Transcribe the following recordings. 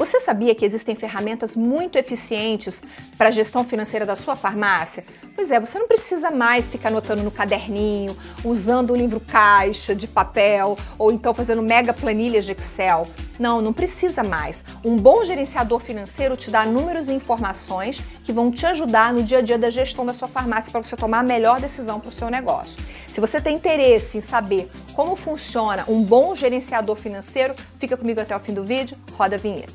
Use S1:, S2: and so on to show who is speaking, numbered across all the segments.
S1: Você sabia que existem ferramentas muito eficientes para a gestão financeira da sua farmácia? Pois é, você não precisa mais ficar anotando no caderninho, usando o livro caixa de papel ou então fazendo mega planilhas de Excel. Não, não precisa mais. Um bom gerenciador financeiro te dá números e informações que vão te ajudar no dia a dia da gestão da sua farmácia para você tomar a melhor decisão para o seu negócio. Se você tem interesse em saber como funciona um bom gerenciador financeiro, fica comigo até o fim do vídeo, roda a vinheta.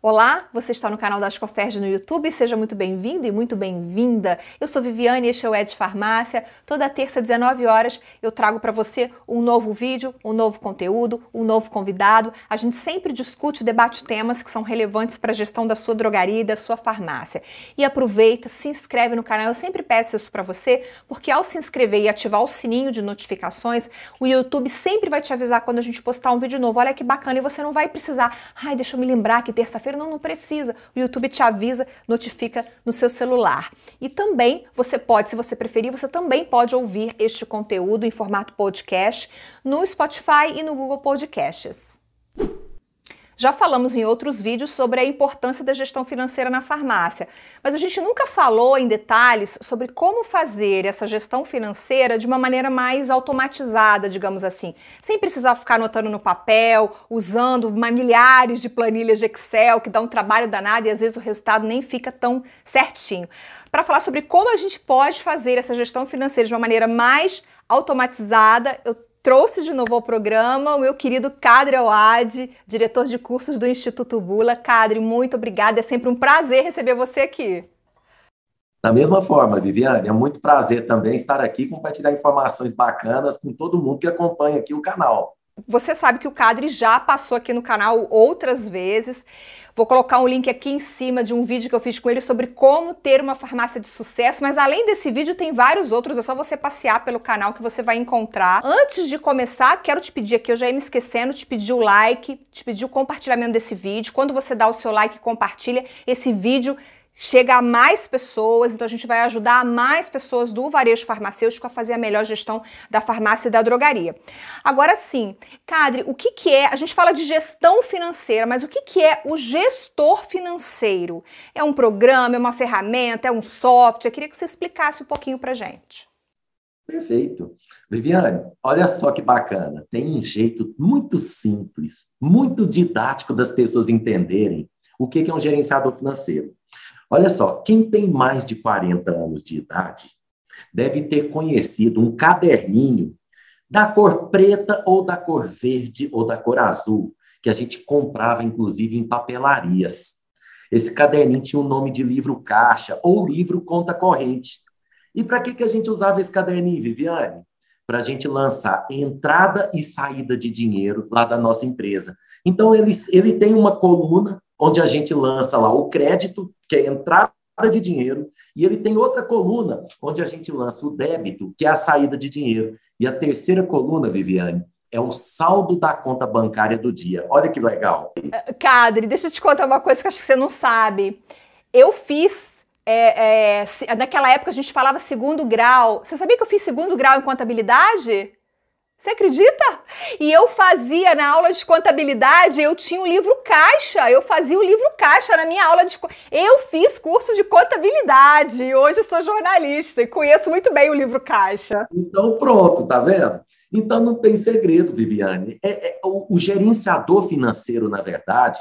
S1: Olá, você está no canal da Ascoferd no YouTube, seja muito bem-vindo e muito bem-vinda. Eu sou Viviane e este é o Ed Farmácia. Toda terça, 19 horas, eu trago para você um novo vídeo, um novo conteúdo, um novo convidado. A gente sempre discute e debate temas que são relevantes para a gestão da sua drogaria e da sua farmácia. E aproveita, se inscreve no canal. Eu sempre peço isso para você, porque ao se inscrever e ativar o sininho de notificações, o YouTube sempre vai te avisar quando a gente postar um vídeo novo. Olha que bacana, e você não vai precisar, ai, deixa eu me lembrar que terça-feira não, não precisa. O YouTube te avisa, notifica no seu celular. E também você pode, se você preferir, você também pode ouvir este conteúdo em formato podcast no Spotify e no Google Podcasts. Já falamos em outros vídeos sobre a importância da gestão financeira na farmácia, mas a gente nunca falou em detalhes sobre como fazer essa gestão financeira de uma maneira mais automatizada, digamos assim, sem precisar ficar anotando no papel, usando milhares de planilhas de Excel, que dá um trabalho danado e às vezes o resultado nem fica tão certinho. Para falar sobre como a gente pode fazer essa gestão financeira de uma maneira mais automatizada, eu trouxe de novo ao programa o meu querido Cadre Awad, diretor de cursos do Instituto Bula. Cadre, muito obrigada, é sempre um prazer receber você aqui.
S2: Da mesma forma, Viviane, é muito prazer também estar aqui compartilhar informações bacanas com todo mundo que acompanha aqui o canal.
S1: Você sabe que o Cadre já passou aqui no canal outras vezes. Vou colocar um link aqui em cima de um vídeo que eu fiz com ele sobre como ter uma farmácia de sucesso, mas além desse vídeo tem vários outros, é só você passear pelo canal que você vai encontrar. Antes de começar, quero te pedir aqui, eu já ia me esquecendo, te pedir o like, te pedir o compartilhamento desse vídeo. Quando você dá o seu like e compartilha, esse vídeo chega a mais pessoas, então a gente vai ajudar mais pessoas do varejo farmacêutico a fazer a melhor gestão da farmácia e da drogaria. Agora sim, Cadre, o que, que é? A gente fala de gestão financeira, mas o que, que é o gestor financeiro? É um programa, é uma ferramenta, é um software? Eu queria que você explicasse um pouquinho para gente.
S2: Perfeito. Viviane, olha só que bacana. Tem um jeito muito simples, muito didático das pessoas entenderem o que é um gerenciador financeiro. Olha só, quem tem mais de 40 anos de idade deve ter conhecido um caderninho da cor preta ou da cor verde ou da cor azul, que a gente comprava inclusive em papelarias. Esse caderninho tinha o nome de livro caixa ou livro conta corrente. E para que, que a gente usava esse caderninho, Viviane? Para a gente lançar entrada e saída de dinheiro lá da nossa empresa. Então, ele, ele tem uma coluna onde a gente lança lá o crédito, que é a entrada de dinheiro, e ele tem outra coluna onde a gente lança o débito, que é a saída de dinheiro. E a terceira coluna, Viviane, é o saldo da conta bancária do dia. Olha que legal.
S1: Cadre, deixa eu te contar uma coisa que acho que você não sabe. Eu fiz. É, é, naquela época a gente falava segundo grau. Você sabia que eu fiz segundo grau em contabilidade? Você acredita? E eu fazia na aula de contabilidade, eu tinha o um livro caixa, eu fazia o livro caixa na minha aula de. Eu fiz curso de contabilidade, hoje sou jornalista e conheço muito bem o livro caixa.
S2: Então, pronto, tá vendo? Então não tem segredo, Viviane. É, é, o, o gerenciador financeiro, na verdade,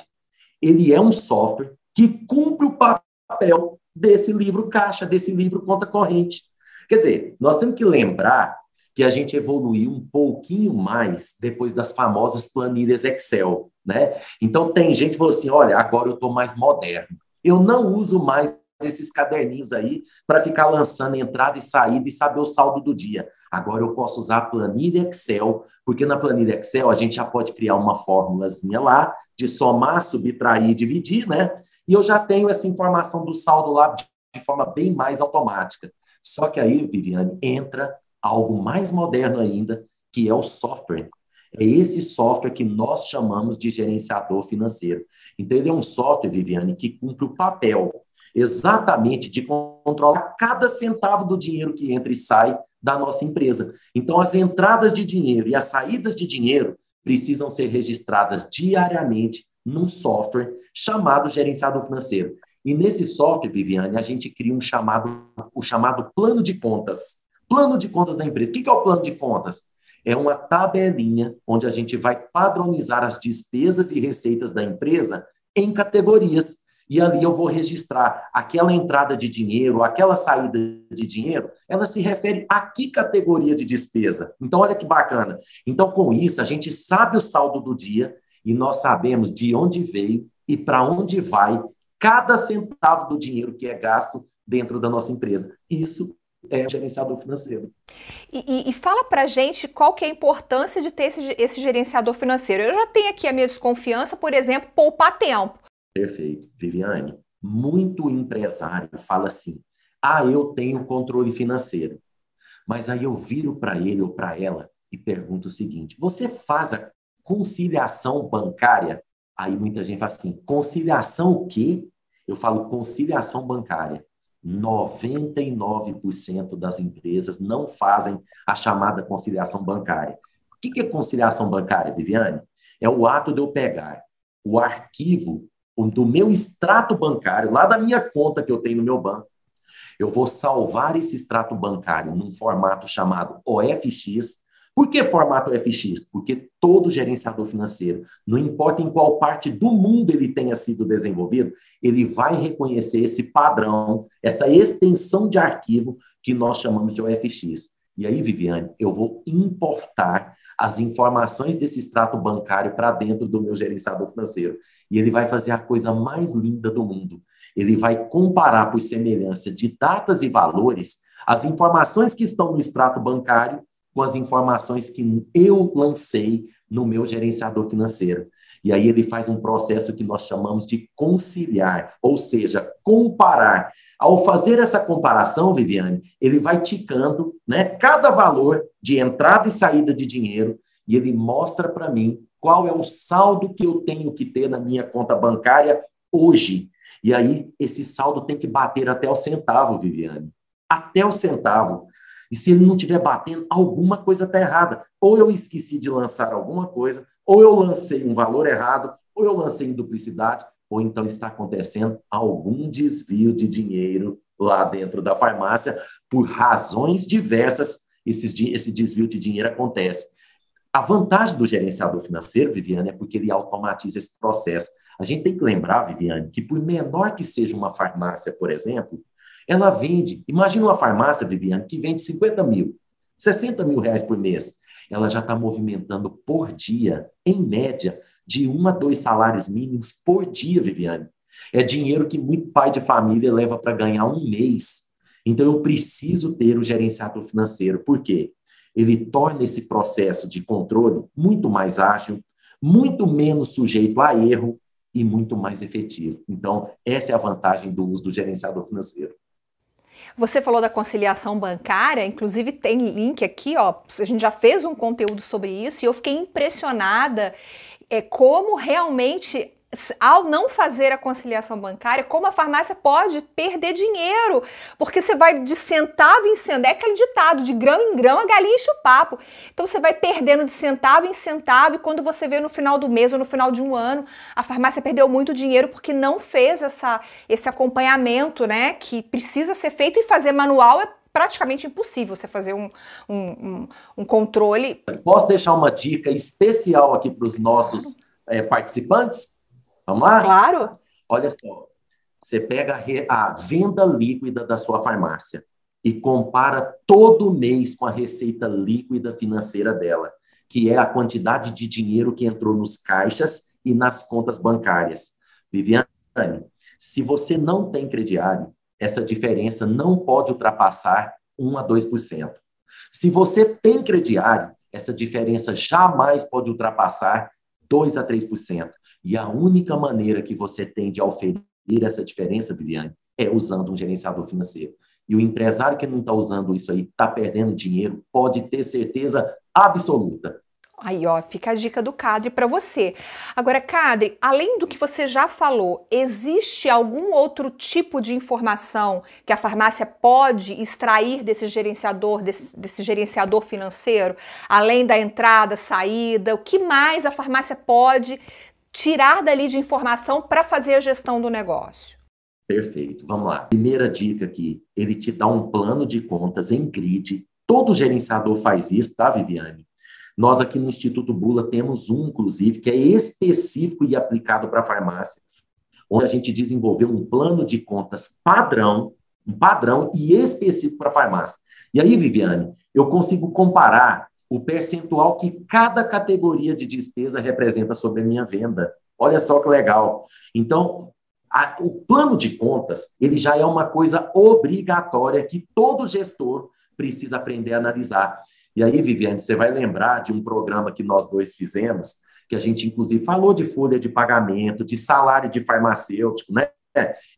S2: ele é um software que cumpre o papel desse livro caixa, desse livro conta corrente. Quer dizer, nós temos que lembrar que a gente evoluiu um pouquinho mais depois das famosas planilhas Excel, né? Então tem gente que falou assim, olha, agora eu estou mais moderno. Eu não uso mais esses caderninhos aí para ficar lançando entrada e saída e saber o saldo do dia. Agora eu posso usar a planilha Excel, porque na planilha Excel a gente já pode criar uma fórmulazinha lá de somar, subtrair dividir, né? E eu já tenho essa informação do saldo lá de forma bem mais automática. Só que aí, Viviane, entra algo mais moderno ainda, que é o software. É esse software que nós chamamos de gerenciador financeiro. Então, ele é um software, Viviane, que cumpre o papel exatamente de controlar cada centavo do dinheiro que entra e sai da nossa empresa. Então, as entradas de dinheiro e as saídas de dinheiro precisam ser registradas diariamente num software chamado gerenciador financeiro. E nesse software, Viviane, a gente cria um chamado, o chamado plano de contas. Plano de contas da empresa. O que é o plano de contas? É uma tabelinha onde a gente vai padronizar as despesas e receitas da empresa em categorias e ali eu vou registrar aquela entrada de dinheiro, aquela saída de dinheiro, ela se refere a que categoria de despesa. Então, olha que bacana. Então, com isso, a gente sabe o saldo do dia e nós sabemos de onde veio e para onde vai cada centavo do dinheiro que é gasto dentro da nossa empresa. Isso é o gerenciador financeiro.
S1: E, e, e fala para gente qual que é a importância de ter esse, esse gerenciador financeiro. Eu já tenho aqui a minha desconfiança, por exemplo, poupar tempo.
S2: Perfeito. Viviane, muito empresário fala assim: ah, eu tenho controle financeiro. Mas aí eu viro para ele ou para ela e pergunto o seguinte: você faz a conciliação bancária? Aí muita gente fala assim: conciliação o quê? Eu falo conciliação bancária. 99% das empresas não fazem a chamada conciliação bancária. O que é conciliação bancária, Viviane? É o ato de eu pegar o arquivo do meu extrato bancário, lá da minha conta que eu tenho no meu banco. Eu vou salvar esse extrato bancário num formato chamado OFX. Por que formato OFX? Porque todo gerenciador financeiro, não importa em qual parte do mundo ele tenha sido desenvolvido, ele vai reconhecer esse padrão, essa extensão de arquivo que nós chamamos de OFX. E aí, Viviane, eu vou importar as informações desse extrato bancário para dentro do meu gerenciador financeiro. E ele vai fazer a coisa mais linda do mundo. Ele vai comparar por semelhança de datas e valores as informações que estão no extrato bancário com as informações que eu lancei no meu gerenciador financeiro. E aí ele faz um processo que nós chamamos de conciliar, ou seja, comparar. Ao fazer essa comparação, Viviane, ele vai ticando né, cada valor de entrada e saída de dinheiro e ele mostra para mim qual é o saldo que eu tenho que ter na minha conta bancária hoje. E aí, esse saldo tem que bater até o centavo, Viviane. Até o centavo. E se ele não estiver batendo, alguma coisa está errada. Ou eu esqueci de lançar alguma coisa, ou eu lancei um valor errado, ou eu lancei em duplicidade, ou então está acontecendo algum desvio de dinheiro lá dentro da farmácia, por razões diversas, esse desvio de dinheiro acontece. A vantagem do gerenciador financeiro, Viviane, é porque ele automatiza esse processo. A gente tem que lembrar, Viviane, que por menor que seja uma farmácia, por exemplo, ela vende. Imagina uma farmácia, Viviane, que vende 50 mil, 60 mil reais por mês. Ela já está movimentando por dia, em média, de um a dois salários mínimos por dia, Viviane. É dinheiro que muito pai de família leva para ganhar um mês. Então, eu preciso ter o gerenciador financeiro. Por quê? ele torna esse processo de controle muito mais ágil, muito menos sujeito a erro e muito mais efetivo. Então, essa é a vantagem do uso do gerenciador financeiro.
S1: Você falou da conciliação bancária, inclusive tem link aqui, ó. A gente já fez um conteúdo sobre isso e eu fiquei impressionada é, como realmente ao não fazer a conciliação bancária, como a farmácia pode perder dinheiro, porque você vai de centavo em centavo, é aquele ditado, de grão em grão a galinha enche o papo. Então você vai perdendo de centavo em centavo e quando você vê no final do mês ou no final de um ano, a farmácia perdeu muito dinheiro porque não fez essa, esse acompanhamento, né, que precisa ser feito e fazer manual é praticamente impossível você fazer um, um, um, um controle.
S2: Posso deixar uma dica especial aqui para os nossos é, participantes? Vamos lá?
S1: Claro.
S2: Olha só, você pega a venda líquida da sua farmácia e compara todo mês com a receita líquida financeira dela, que é a quantidade de dinheiro que entrou nos caixas e nas contas bancárias. Viviane, se você não tem crediário, essa diferença não pode ultrapassar 1 a 2%. Se você tem crediário, essa diferença jamais pode ultrapassar 2 a 3%. E a única maneira que você tem de auferir essa diferença, Viviane, é usando um gerenciador financeiro. E o empresário que não está usando isso aí, está perdendo dinheiro, pode ter certeza absoluta.
S1: Aí, ó, fica a dica do Cadre para você. Agora, Cadre, além do que você já falou, existe algum outro tipo de informação que a farmácia pode extrair desse gerenciador, desse, desse gerenciador financeiro, além da entrada, saída? O que mais a farmácia pode tirar dali de informação para fazer a gestão do negócio?
S2: Perfeito. Vamos lá. Primeira dica aqui, ele te dá um plano de contas em grid. Todo gerenciador faz isso, tá, Viviane? Nós aqui no Instituto Bula temos um, inclusive, que é específico e aplicado para farmácia, onde a gente desenvolveu um plano de contas padrão, um padrão e específico para farmácia. E aí, Viviane, eu consigo comparar o percentual que cada categoria de despesa representa sobre a minha venda. Olha só que legal. Então, a, o plano de contas, ele já é uma coisa obrigatória que todo gestor precisa aprender a analisar. E aí, Viviane, você vai lembrar de um programa que nós dois fizemos, que a gente, inclusive, falou de folha de pagamento, de salário de farmacêutico, né?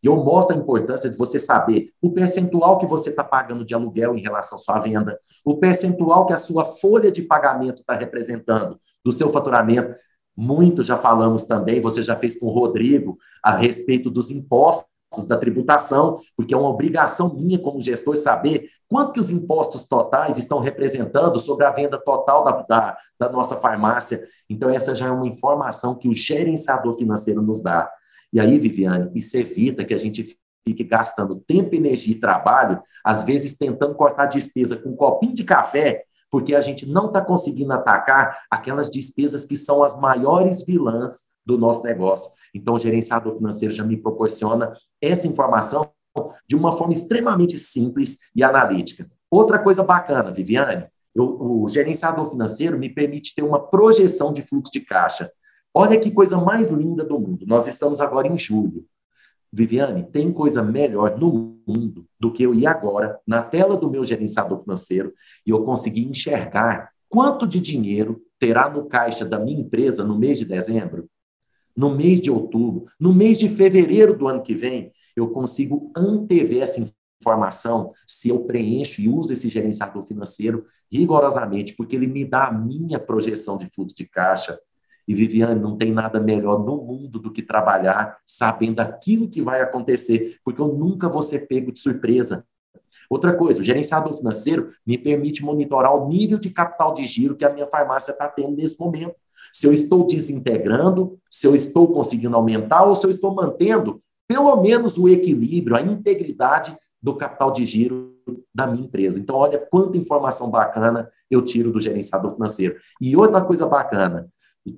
S2: E eu mostro a importância de você saber o percentual que você está pagando de aluguel em relação à sua venda, o percentual que a sua folha de pagamento está representando do seu faturamento. Muito já falamos também, você já fez com o Rodrigo, a respeito dos impostos da tributação, porque é uma obrigação minha como gestor saber quanto que os impostos totais estão representando sobre a venda total da, da, da nossa farmácia. Então, essa já é uma informação que o gerenciador financeiro nos dá. E aí, Viviane, isso evita que a gente fique gastando tempo, energia e trabalho, às vezes tentando cortar despesa com um copinho de café, porque a gente não está conseguindo atacar aquelas despesas que são as maiores vilãs do nosso negócio. Então, o gerenciador financeiro já me proporciona essa informação de uma forma extremamente simples e analítica. Outra coisa bacana, Viviane, eu, o gerenciador financeiro me permite ter uma projeção de fluxo de caixa. Olha que coisa mais linda do mundo. Nós estamos agora em julho. Viviane, tem coisa melhor no mundo do que eu ir agora na tela do meu gerenciador financeiro e eu conseguir enxergar quanto de dinheiro terá no caixa da minha empresa no mês de dezembro? no mês de outubro, no mês de fevereiro do ano que vem, eu consigo antever essa informação se eu preencho e uso esse gerenciador financeiro rigorosamente, porque ele me dá a minha projeção de fluxo de caixa. E Viviane, não tem nada melhor no mundo do que trabalhar sabendo aquilo que vai acontecer, porque eu nunca vou ser pego de surpresa. Outra coisa, o gerenciador financeiro me permite monitorar o nível de capital de giro que a minha farmácia está tendo nesse momento se eu estou desintegrando, se eu estou conseguindo aumentar ou se eu estou mantendo pelo menos o equilíbrio, a integridade do capital de giro da minha empresa. Então, olha quanta informação bacana eu tiro do gerenciador financeiro. E outra coisa bacana,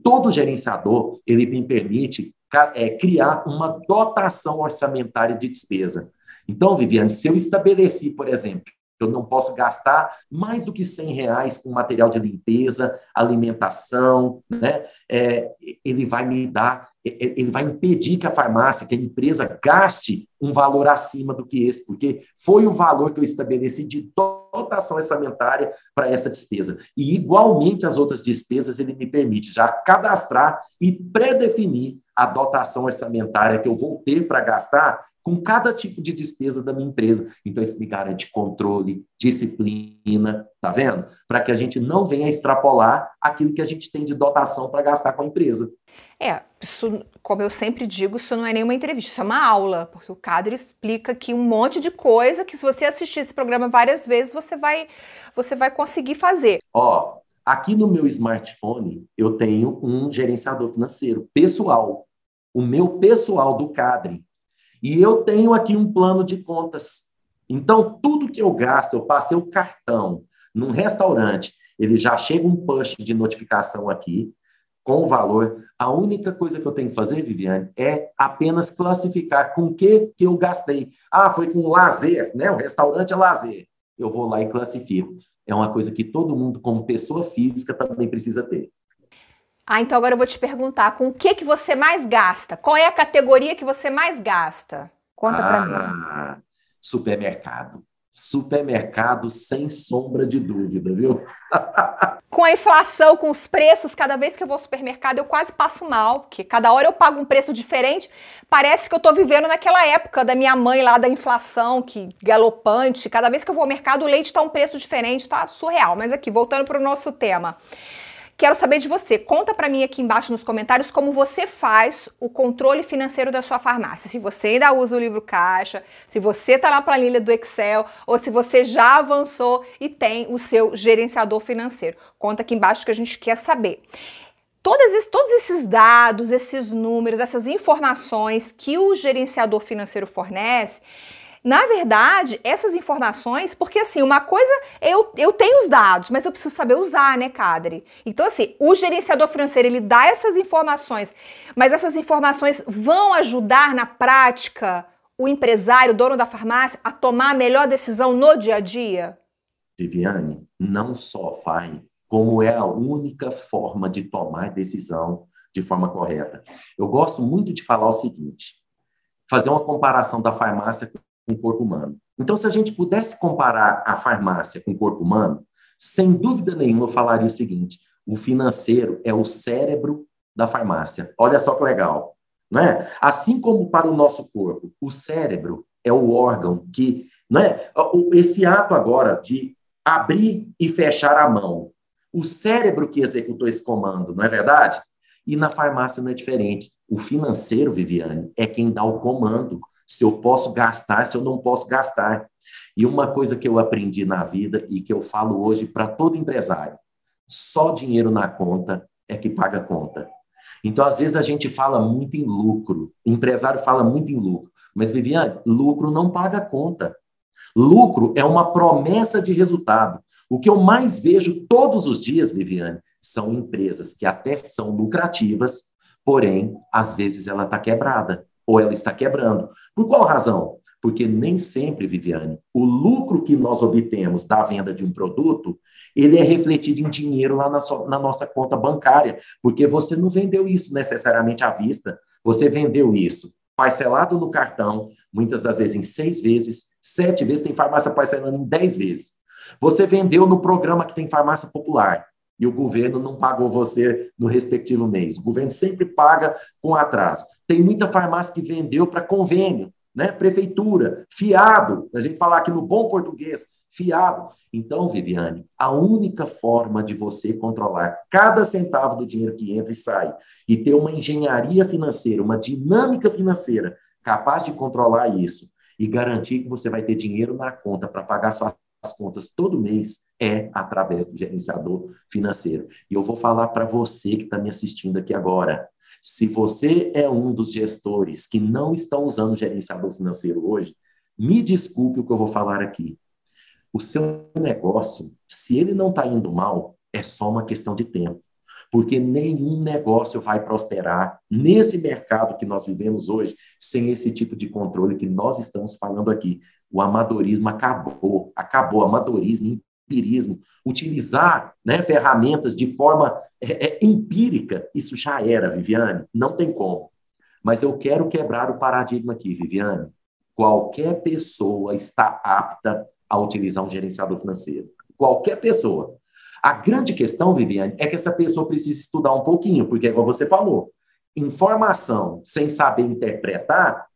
S2: todo gerenciador, ele me permite é, criar uma dotação orçamentária de despesa. Então, Viviane, se eu estabeleci, por exemplo, eu não posso gastar mais do que 100 reais com material de limpeza, alimentação, né? É, ele vai me dar, ele vai impedir que a farmácia, que a empresa gaste um valor acima do que esse, porque foi o valor que eu estabeleci de dotação orçamentária para essa despesa. E, igualmente, as outras despesas, ele me permite já cadastrar e pré-definir a dotação orçamentária que eu vou ter para gastar com cada tipo de despesa da minha empresa. Então, isso me garante controle, disciplina, tá vendo? Para que a gente não venha extrapolar aquilo que a gente tem de dotação para gastar com a empresa.
S1: É, isso, como eu sempre digo, isso não é nenhuma entrevista, isso é uma aula, porque o Cadre explica aqui um monte de coisa que se você assistir esse programa várias vezes, você vai, você vai conseguir fazer.
S2: Ó, aqui no meu smartphone, eu tenho um gerenciador financeiro pessoal. O meu pessoal do Cadre e eu tenho aqui um plano de contas. Então, tudo que eu gasto, eu passei o cartão num restaurante, ele já chega um push de notificação aqui com o valor. A única coisa que eu tenho que fazer, Viviane, é apenas classificar com que, que eu gastei. Ah, foi com lazer, né? O restaurante é lazer. Eu vou lá e classifico. É uma coisa que todo mundo, como pessoa física, também precisa ter.
S1: Ah, então agora eu vou te perguntar, com o que que você mais gasta? Qual é a categoria que você mais gasta? Conta ah, para mim.
S2: Supermercado. Supermercado sem sombra de dúvida, viu?
S1: com a inflação, com os preços, cada vez que eu vou ao supermercado eu quase passo mal, porque cada hora eu pago um preço diferente. Parece que eu tô vivendo naquela época da minha mãe lá da inflação, que galopante. Cada vez que eu vou ao mercado o leite tá um preço diferente, tá surreal. Mas aqui, voltando para o nosso tema quero saber de você. Conta para mim aqui embaixo nos comentários como você faz o controle financeiro da sua farmácia. Se você ainda usa o livro caixa, se você está na planilha do Excel ou se você já avançou e tem o seu gerenciador financeiro. Conta aqui embaixo que a gente quer saber. Todos, todos esses dados, esses números, essas informações que o gerenciador financeiro fornece, na verdade, essas informações, porque assim, uma coisa, eu, eu tenho os dados, mas eu preciso saber usar, né, Cadre? Então, assim, o gerenciador financeiro, ele dá essas informações, mas essas informações vão ajudar na prática o empresário, o dono da farmácia, a tomar a melhor decisão no dia a dia?
S2: Viviane, não só vai, como é a única forma de tomar decisão de forma correta. Eu gosto muito de falar o seguinte: fazer uma comparação da farmácia com o corpo humano. Então, se a gente pudesse comparar a farmácia com o corpo humano, sem dúvida nenhuma eu falaria o seguinte: o financeiro é o cérebro da farmácia. Olha só que legal, não é? Assim como para o nosso corpo, o cérebro é o órgão que, não é? Esse ato agora de abrir e fechar a mão, o cérebro que executou esse comando, não é verdade? E na farmácia não é diferente. O financeiro, Viviane, é quem dá o comando se eu posso gastar, se eu não posso gastar. E uma coisa que eu aprendi na vida e que eu falo hoje para todo empresário: só dinheiro na conta é que paga a conta. Então, às vezes, a gente fala muito em lucro, o empresário fala muito em lucro, mas, Viviane, lucro não paga a conta. Lucro é uma promessa de resultado. O que eu mais vejo todos os dias, Viviane, são empresas que até são lucrativas, porém, às vezes ela está quebrada ou ela está quebrando. Por qual razão? Porque nem sempre, Viviane, o lucro que nós obtemos da venda de um produto, ele é refletido em dinheiro lá na, so, na nossa conta bancária, porque você não vendeu isso necessariamente à vista, você vendeu isso parcelado no cartão, muitas das vezes em seis vezes, sete vezes, tem farmácia parcelando em dez vezes. Você vendeu no programa que tem farmácia popular e o governo não pagou você no respectivo mês. O governo sempre paga com atraso. Tem muita farmácia que vendeu para convênio, né? Prefeitura, fiado, a gente falar aqui no bom português, fiado. Então, Viviane, a única forma de você controlar cada centavo do dinheiro que entra e sai e ter uma engenharia financeira, uma dinâmica financeira capaz de controlar isso e garantir que você vai ter dinheiro na conta para pagar suas contas todo mês é através do gerenciador financeiro. E eu vou falar para você que está me assistindo aqui agora. Se você é um dos gestores que não estão usando o gerenciador financeiro hoje, me desculpe o que eu vou falar aqui. O seu negócio, se ele não está indo mal, é só uma questão de tempo. Porque nenhum negócio vai prosperar nesse mercado que nós vivemos hoje sem esse tipo de controle que nós estamos falando aqui. O amadorismo acabou, acabou. Amadorismo, empirismo, utilizar né, ferramentas de forma é, é, empírica, isso já era, Viviane, não tem como. Mas eu quero quebrar o paradigma aqui, Viviane. Qualquer pessoa está apta a utilizar um gerenciador financeiro. Qualquer pessoa. A grande questão, Viviane, é que essa pessoa precisa estudar um pouquinho, porque, como você falou, informação sem saber interpretar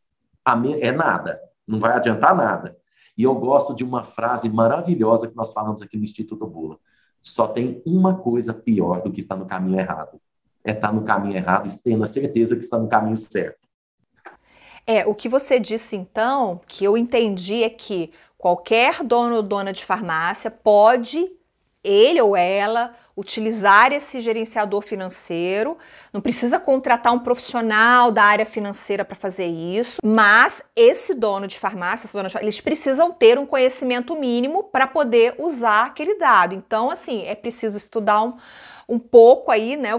S2: é nada, não vai adiantar nada. E eu gosto de uma frase maravilhosa que nós falamos aqui no Instituto Bula. Só tem uma coisa pior do que estar no caminho errado. É estar no caminho errado e tendo a certeza que está no caminho certo.
S1: É, o que você disse então, que eu entendi é que qualquer dono ou dona de farmácia pode ele ou ela utilizar esse gerenciador financeiro, não precisa contratar um profissional da área financeira para fazer isso, mas esse dono de farmácia, eles precisam ter um conhecimento mínimo para poder usar aquele dado. Então, assim, é preciso estudar um, um pouco aí, né,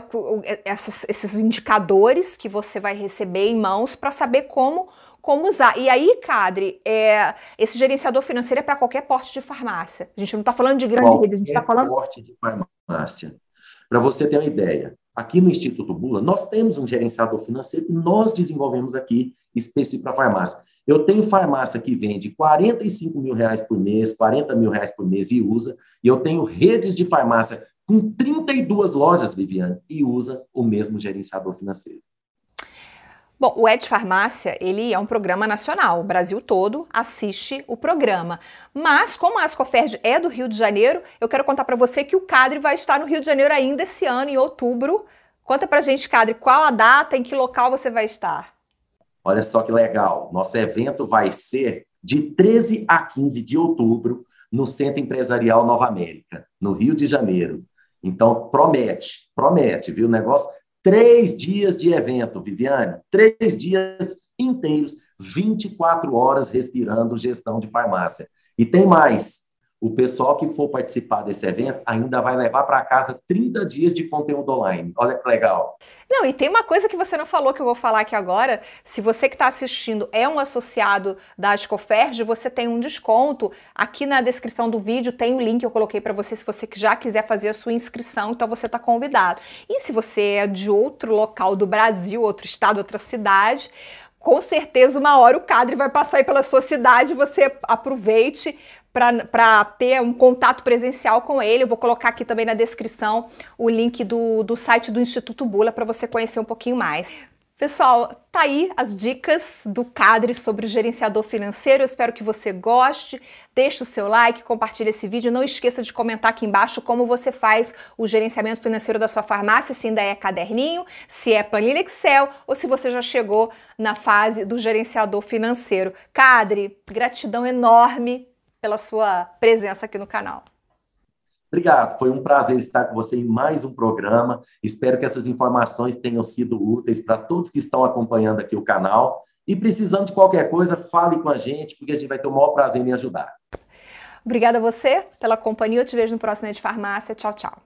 S1: esses, esses indicadores que você vai receber em mãos para saber como como usar. E aí, Cadre, é, esse gerenciador financeiro é para qualquer porte de farmácia. A gente não está falando de grande rede, a gente está falando.
S2: porte de farmácia. Para você ter uma ideia, aqui no Instituto Bula, nós temos um gerenciador financeiro que nós desenvolvemos aqui específico para farmácia. Eu tenho farmácia que vende 45 mil reais por mês, 40 mil reais por mês e usa, e eu tenho redes de farmácia com 32 lojas, Viviane, e usa o mesmo gerenciador financeiro.
S1: Bom, o Ed Farmácia, ele é um programa nacional, o Brasil todo assiste o programa. Mas, como a Ascoferd é do Rio de Janeiro, eu quero contar para você que o Cadre vai estar no Rio de Janeiro ainda esse ano, em outubro. Conta pra gente, Cadre, qual a data, em que local você vai estar?
S2: Olha só que legal, nosso evento vai ser de 13 a 15 de outubro no Centro Empresarial Nova América, no Rio de Janeiro. Então, promete, promete, viu? O negócio Três dias de evento, Viviane, três dias inteiros, 24 horas respirando gestão de farmácia. E tem mais. O pessoal que for participar desse evento ainda vai levar para casa 30 dias de conteúdo online. Olha que legal.
S1: Não, e tem uma coisa que você não falou que eu vou falar aqui agora. Se você que está assistindo é um associado da Ascoferge, você tem um desconto. Aqui na descrição do vídeo tem o link que eu coloquei para você se você já quiser fazer a sua inscrição, então você está convidado. E se você é de outro local do Brasil, outro estado, outra cidade, com certeza uma hora o cadre vai passar aí pela sua cidade, você aproveite para ter um contato presencial com ele. Eu vou colocar aqui também na descrição o link do, do site do Instituto Bula para você conhecer um pouquinho mais. Pessoal, tá aí as dicas do Cadre sobre o gerenciador financeiro. Eu espero que você goste. Deixe o seu like, compartilhe esse vídeo. Não esqueça de comentar aqui embaixo como você faz o gerenciamento financeiro da sua farmácia, se ainda é caderninho, se é planilha Excel ou se você já chegou na fase do gerenciador financeiro. Cadre, gratidão enorme pela sua presença aqui no canal.
S2: Obrigado, foi um prazer estar com você em mais um programa. Espero que essas informações tenham sido úteis para todos que estão acompanhando aqui o canal. E precisando de qualquer coisa, fale com a gente, porque a gente vai ter o maior prazer em ajudar.
S1: Obrigada a você pela companhia. Eu te vejo no próximo de Farmácia. Tchau, tchau.